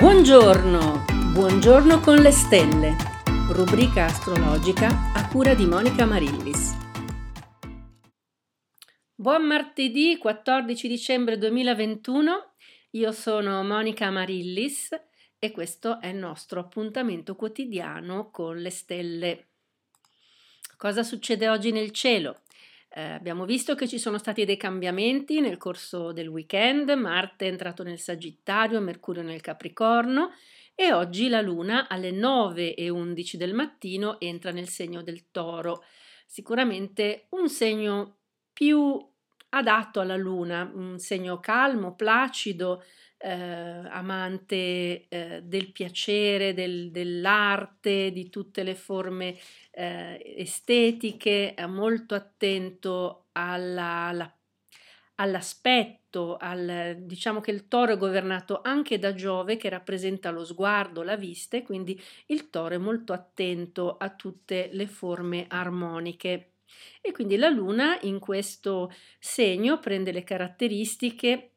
Buongiorno, buongiorno con le stelle, rubrica astrologica a cura di Monica Marillis. Buon martedì 14 dicembre 2021, io sono Monica Marillis e questo è il nostro appuntamento quotidiano con le stelle. Cosa succede oggi nel cielo? Eh, abbiamo visto che ci sono stati dei cambiamenti nel corso del weekend, Marte è entrato nel Sagittario, Mercurio nel Capricorno e oggi la Luna alle 9 e 11 del mattino entra nel segno del Toro. Sicuramente un segno più adatto alla Luna, un segno calmo, placido, eh, amante eh, del piacere, del, dell'arte, di tutte le forme eh, estetiche, molto attento alla, alla, all'aspetto, al, diciamo che il toro è governato anche da Giove che rappresenta lo sguardo, la vista e quindi il toro è molto attento a tutte le forme armoniche. E quindi la luna in questo segno prende le caratteristiche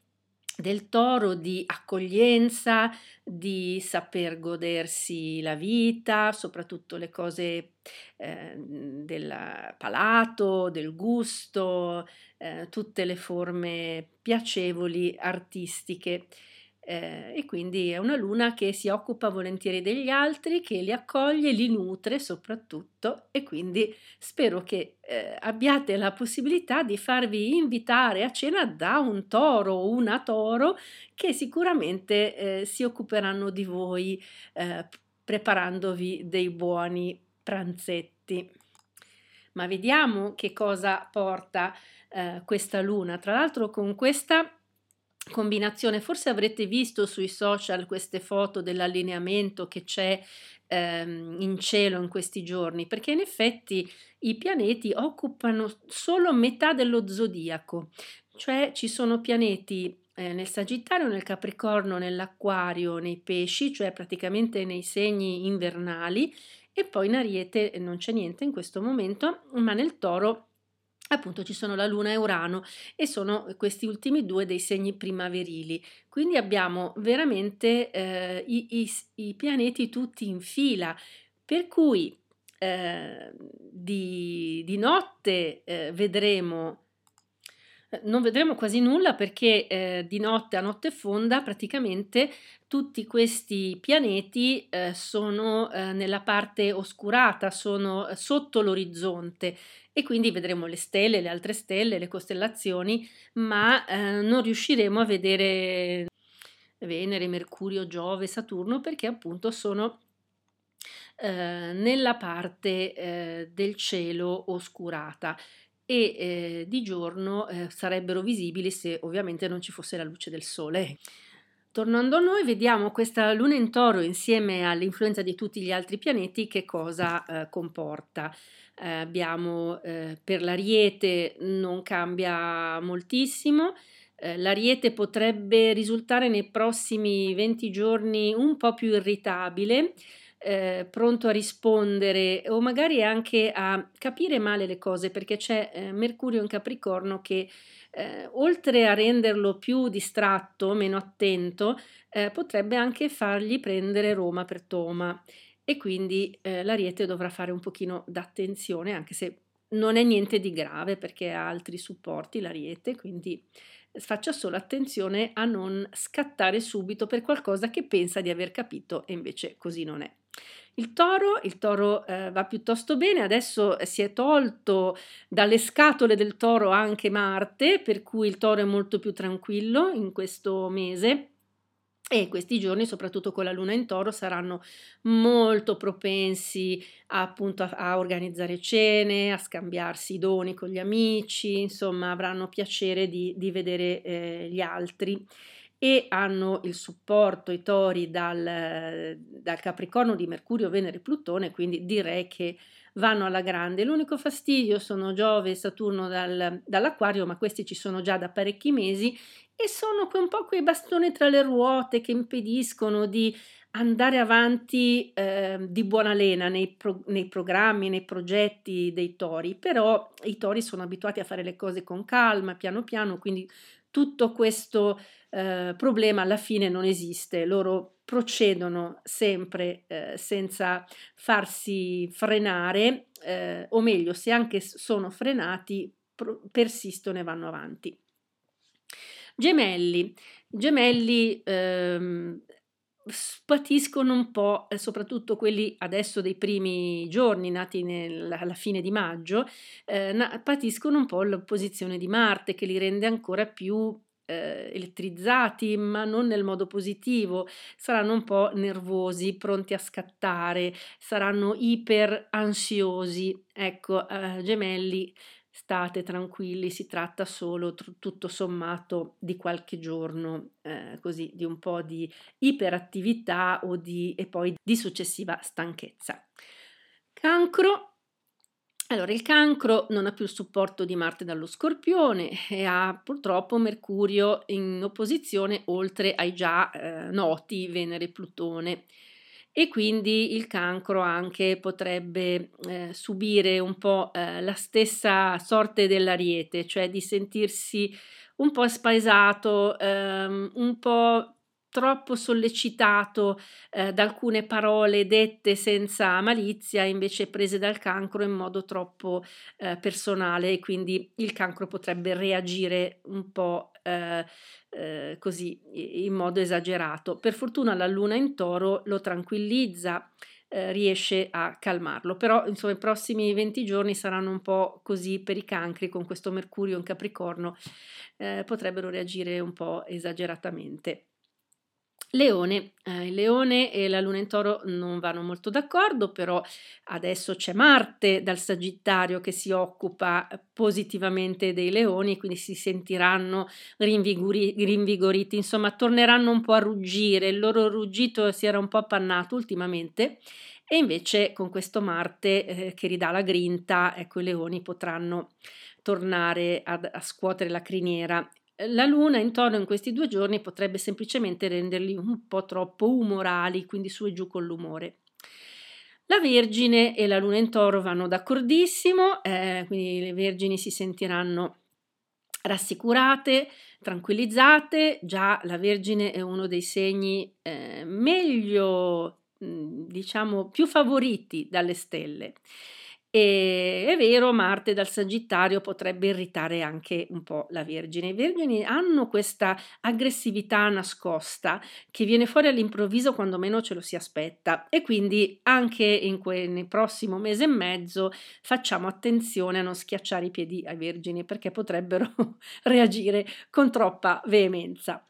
del toro di accoglienza, di saper godersi la vita, soprattutto le cose eh, del palato, del gusto, eh, tutte le forme piacevoli artistiche eh, e quindi è una luna che si occupa volentieri degli altri, che li accoglie, li nutre soprattutto e quindi spero che eh, abbiate la possibilità di farvi invitare a cena da un toro o una toro che sicuramente eh, si occuperanno di voi eh, preparandovi dei buoni pranzetti. Ma vediamo che cosa porta eh, questa luna. Tra l'altro con questa combinazione. Forse avrete visto sui social queste foto dell'allineamento che c'è ehm, in cielo in questi giorni, perché in effetti i pianeti occupano solo metà dello zodiaco, cioè ci sono pianeti eh, nel Sagittario, nel Capricorno, nell'Acquario, nei pesci, cioè praticamente nei segni invernali, e poi in Ariete non c'è niente in questo momento, ma nel Toro appunto ci sono la Luna e Urano e sono questi ultimi due dei segni primaverili. Quindi abbiamo veramente eh, i, i, i, pianeti tutti in fila, per cui eh, di, di, notte eh, vedremo non vedremo quasi nulla perché eh, di notte a notte fonda praticamente tutti questi pianeti eh, sono eh, nella parte oscurata, sono sotto l'orizzonte. E quindi vedremo le stelle, le altre stelle, le costellazioni, ma eh, non riusciremo a vedere Venere, Mercurio, Giove, Saturno perché appunto sono eh, nella parte eh, del cielo oscurata e eh, di giorno eh, sarebbero visibili se ovviamente non ci fosse la luce del sole. Tornando a noi, vediamo questa luna in toro insieme all'influenza di tutti gli altri pianeti che cosa eh, comporta eh, abbiamo eh, per l'ariete non cambia moltissimo, eh, l'ariete potrebbe risultare nei prossimi 20 giorni un po' più irritabile, eh, pronto a rispondere o magari anche a capire male le cose perché c'è eh, Mercurio in Capricorno che eh, oltre a renderlo più distratto, meno attento, eh, potrebbe anche fargli prendere Roma per Toma e quindi eh, l'ariete dovrà fare un pochino d'attenzione anche se non è niente di grave perché ha altri supporti l'ariete, quindi faccia solo attenzione a non scattare subito per qualcosa che pensa di aver capito e invece così non è. Il toro, il toro eh, va piuttosto bene, adesso si è tolto dalle scatole del toro anche Marte, per cui il toro è molto più tranquillo in questo mese. E questi giorni, soprattutto con la luna in toro, saranno molto propensi a, appunto a, a, organizzare cene, a scambiarsi i doni con gli amici, insomma avranno piacere di, di vedere eh, gli altri e hanno il supporto i tori dal, dal Capricorno di Mercurio, Venere e Plutone, quindi direi che vanno alla grande. L'unico fastidio sono Giove e Saturno dal, dall'Acquario, ma questi ci sono già da parecchi mesi e sono un po' quei bastoni tra le ruote che impediscono di andare avanti eh, di buona lena nei, pro- nei, programmi, nei progetti dei tori, però i tori sono abituati a fare le cose con calma, piano piano, quindi tutto questo eh, problema alla fine non esiste, loro procedono sempre eh, senza farsi frenare, eh, o meglio, se anche sono frenati, persistono e vanno avanti. Gemelli. Gemelli ehm, patiscono un po', eh, soprattutto quelli adesso dei primi giorni, nati nel, alla fine di maggio, eh, patiscono un po' l'opposizione di Marte che li rende ancora più eh, elettrizzati, ma non nel modo positivo, saranno un po' nervosi, pronti a scattare, saranno iper ansiosi. Ecco, eh, gemelli state tranquilli, si tratta solo tr- tutto sommato di qualche giorno, eh, così di un po' di iperattività o di, e poi di successiva stanchezza. Cancro. Allora, il cancro non ha più il supporto di Marte dallo Scorpione e ha purtroppo Mercurio in opposizione oltre ai già eh, noti Venere e Plutone. E quindi il cancro anche potrebbe eh, subire un po' eh, la stessa sorte dell'ariete, cioè di sentirsi un po' spaesato, ehm, un po' troppo sollecitato eh, da alcune parole dette senza malizia, invece prese dal cancro in modo troppo eh, personale e quindi il cancro potrebbe reagire un po' eh, eh, così in modo esagerato. Per fortuna la luna in toro lo tranquillizza, eh, riesce a calmarlo, però insomma i prossimi 20 giorni saranno un po' così per i cancri con questo Mercurio in Capricorno, eh, potrebbero reagire un po' esageratamente. Leone, eh, leone e la luna in toro non vanno molto d'accordo, però adesso c'è Marte dal Sagittario che si occupa positivamente dei leoni, quindi si sentiranno rinvigori- rinvigoriti, insomma torneranno un po' a ruggire, il loro ruggito si era un po' appannato ultimamente e invece con questo Marte eh, che ridà la grinta, ecco i leoni potranno tornare ad, a scuotere la criniera la luna intorno in questi due giorni potrebbe semplicemente renderli un po' troppo umorali, quindi su e giù con l'umore. La Vergine e la Luna in Toro vanno d'accordissimo, eh, quindi le Vergini si sentiranno rassicurate, tranquillizzate. Già la Vergine è uno dei segni eh, meglio, diciamo, più favoriti dalle stelle. E è vero, Marte dal Sagittario potrebbe irritare anche un po' la Vergine. I Vergini hanno questa aggressività nascosta che viene fuori all'improvviso quando meno ce lo si aspetta e quindi anche in que- nel prossimo mese e mezzo facciamo attenzione a non schiacciare i piedi ai Vergini perché potrebbero reagire con troppa veemenza.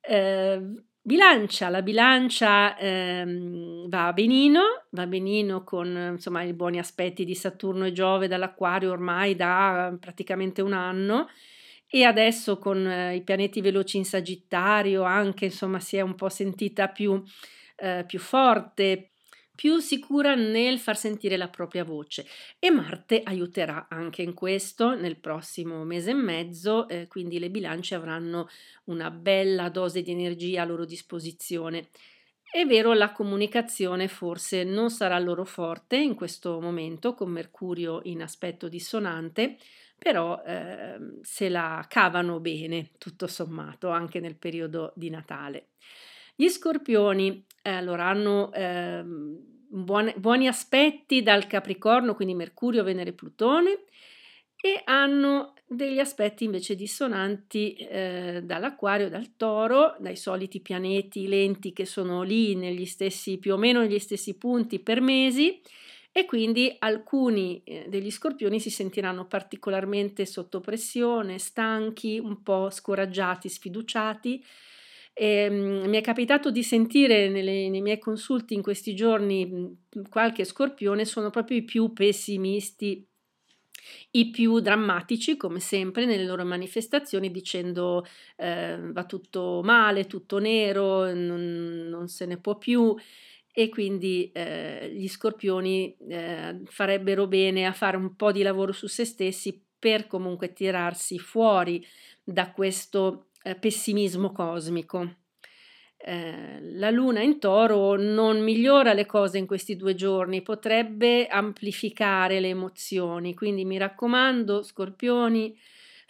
Eh, Bilancia, la bilancia ehm, va benino, va benino con insomma, i buoni aspetti di Saturno e Giove dall'Aquario ormai da praticamente un anno e adesso con eh, i pianeti veloci in Sagittario anche insomma si è un po' sentita più, eh, più forte, più sicura nel far sentire la propria voce e Marte aiuterà anche in questo nel prossimo mese e mezzo, eh, quindi le bilance avranno una bella dose di energia a loro disposizione. È vero, la comunicazione forse non sarà loro forte in questo momento con Mercurio in aspetto dissonante, però eh, se la cavano bene, tutto sommato, anche nel periodo di Natale. Gli scorpioni eh, allora hanno eh, buone, buoni aspetti dal Capricorno, quindi Mercurio, Venere, Plutone, e hanno degli aspetti invece dissonanti eh, dall'Aquario, dal Toro, dai soliti pianeti lenti che sono lì negli stessi, più o meno negli stessi punti per mesi e quindi alcuni eh, degli scorpioni si sentiranno particolarmente sotto pressione, stanchi, un po' scoraggiati, sfiduciati e, um, mi è capitato di sentire nelle, nei miei consulti in questi giorni qualche scorpione, sono proprio i più pessimisti, i più drammatici, come sempre, nelle loro manifestazioni, dicendo eh, va tutto male, tutto nero, non, non se ne può più e quindi eh, gli scorpioni eh, farebbero bene a fare un po' di lavoro su se stessi per comunque tirarsi fuori da questo eh, pessimismo cosmico. Eh, la luna in toro non migliora le cose in questi due giorni, potrebbe amplificare le emozioni, quindi mi raccomando, scorpioni,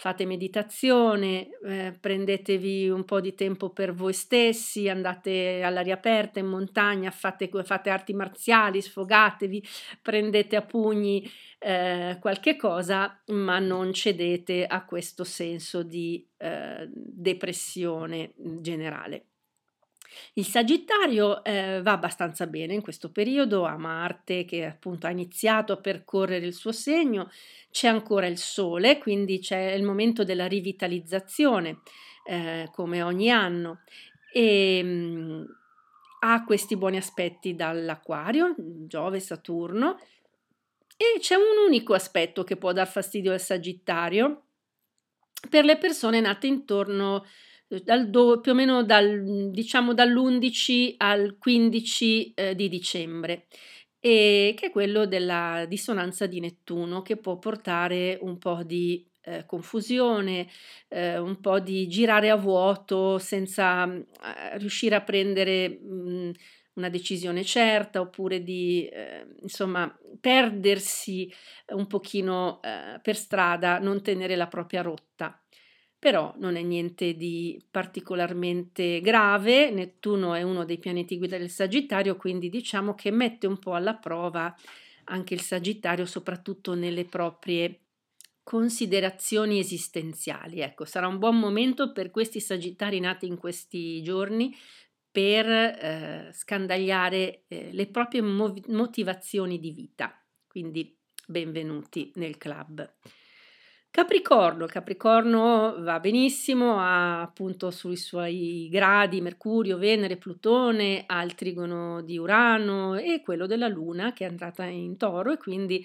fate meditazione, eh, prendetevi un po' di tempo per voi stessi, andate all'aria aperta in montagna, fate, fate arti marziali, sfogatevi, prendete a pugni eh, qualche cosa, ma non cedete a questo senso di eh, depressione generale. Il Sagittario eh, va abbastanza bene in questo periodo, a Marte che appunto ha iniziato a percorrere il suo segno, c'è ancora il Sole, quindi c'è il momento della rivitalizzazione, eh, come ogni anno, e mh, mm, ha questi buoni aspetti dall'Aquario, Giove, Saturno, e c'è un unico aspetto che può dar fastidio al Sagittario. Per le persone nate intorno a dal do, più o meno dal, diciamo dall'11 al 15 eh, di dicembre, e che è quello della dissonanza di Nettuno, che può portare un po' di eh, confusione, eh, un po' di girare a vuoto senza eh, riuscire a prendere mh, una decisione certa oppure di eh, insomma perdersi un pochino eh, per strada, non tenere la propria rotta però non è niente di particolarmente grave. Nettuno è uno dei pianeti guida del Sagittario, quindi diciamo che mette un po' alla prova anche il Sagittario, soprattutto nelle proprie considerazioni esistenziali. Ecco, sarà un buon momento per questi Sagittari nati in questi giorni per eh, scandagliare eh, le proprie mov- motivazioni di vita. Quindi benvenuti nel club. Capricorno, Capricorno va benissimo, ha appunto sui suoi gradi Mercurio, Venere, Plutone, ha il trigono di Urano e quello della Luna che è andata in toro e quindi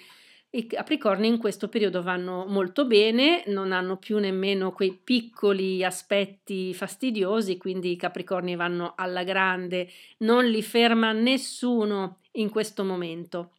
i Capricorni in questo periodo vanno molto bene, non hanno più nemmeno quei piccoli aspetti fastidiosi, quindi i Capricorni vanno alla grande, non li ferma nessuno in questo momento.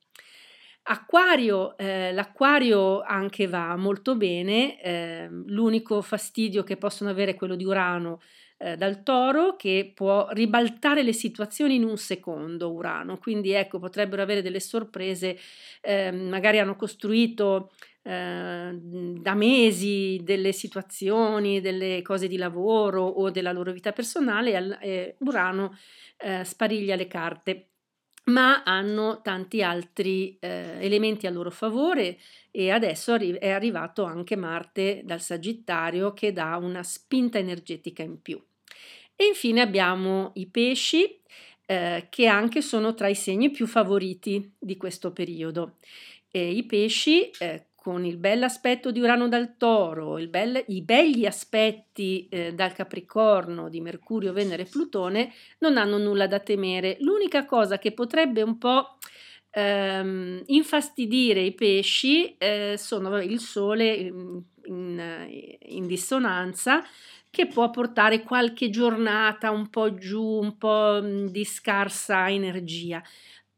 Acquario, eh, l'acquario anche va molto bene, eh, l'unico fastidio che possono avere è quello di Urano eh, dal toro che può ribaltare le situazioni in un secondo Urano, quindi ecco potrebbero avere delle sorprese, ehm, magari hanno costruito eh, da mesi delle situazioni, delle cose di lavoro o della loro vita personale e Urano eh, spariglia le carte ma hanno tanti altri eh, elementi a loro favore e adesso arri- è arrivato anche Marte dal Sagittario che dà una spinta energetica in più. E infine abbiamo i pesci eh, che anche sono tra i segni più favoriti di questo periodo. E I pesci eh, con il bell'aspetto di Urano dal Toro, bel, i begli aspetti eh, dal Capricorno di Mercurio, Venere e Plutone, non hanno nulla da temere. L'unica cosa che potrebbe un po' ehm, infastidire i pesci eh, sono il Sole in, in, in dissonanza, che può portare qualche giornata un po' giù, un po' di scarsa energia.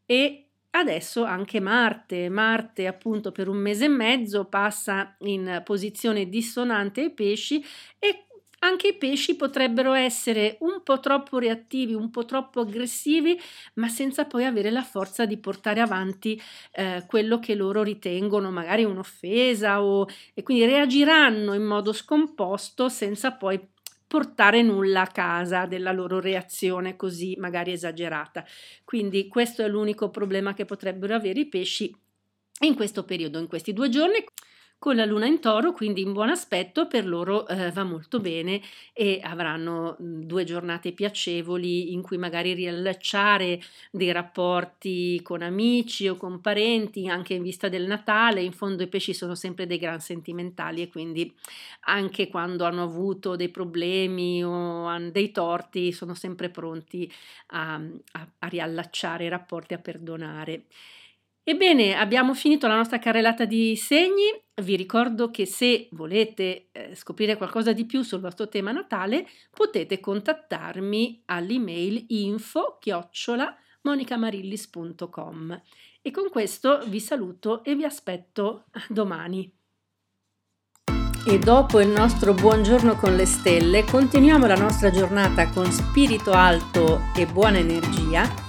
E Adesso anche Marte, Marte appunto per un mese e mezzo passa in posizione dissonante ai pesci e anche i pesci potrebbero essere un po' troppo reattivi, un po' troppo aggressivi, ma senza poi avere la forza di portare avanti eh, quello che loro ritengono magari un'offesa o, e quindi reagiranno in modo scomposto senza poi portare nulla a casa della loro reazione così magari esagerata. Quindi questo è l'unico problema che potrebbero avere i pesci in questo periodo, in questi due giorni con la luna in toro, quindi in buon aspetto per loro eh, va molto bene e avranno due giornate piacevoli in cui magari riallacciare dei rapporti con amici o con parenti, anche in vista del Natale. In fondo i pesci sono sempre dei gran sentimentali e quindi anche quando hanno avuto dei problemi o dei torti sono sempre pronti a, a, a riallacciare i rapporti, a perdonare. Ebbene, abbiamo finito la nostra carrellata di segni. Vi ricordo che se volete eh, scoprire qualcosa di più sul vostro tema natale, potete contattarmi all'email info chiocciola monicamarillis.com. E con questo vi saluto e vi aspetto domani. E dopo il nostro buongiorno con le stelle, continuiamo la nostra giornata con spirito alto e buona energia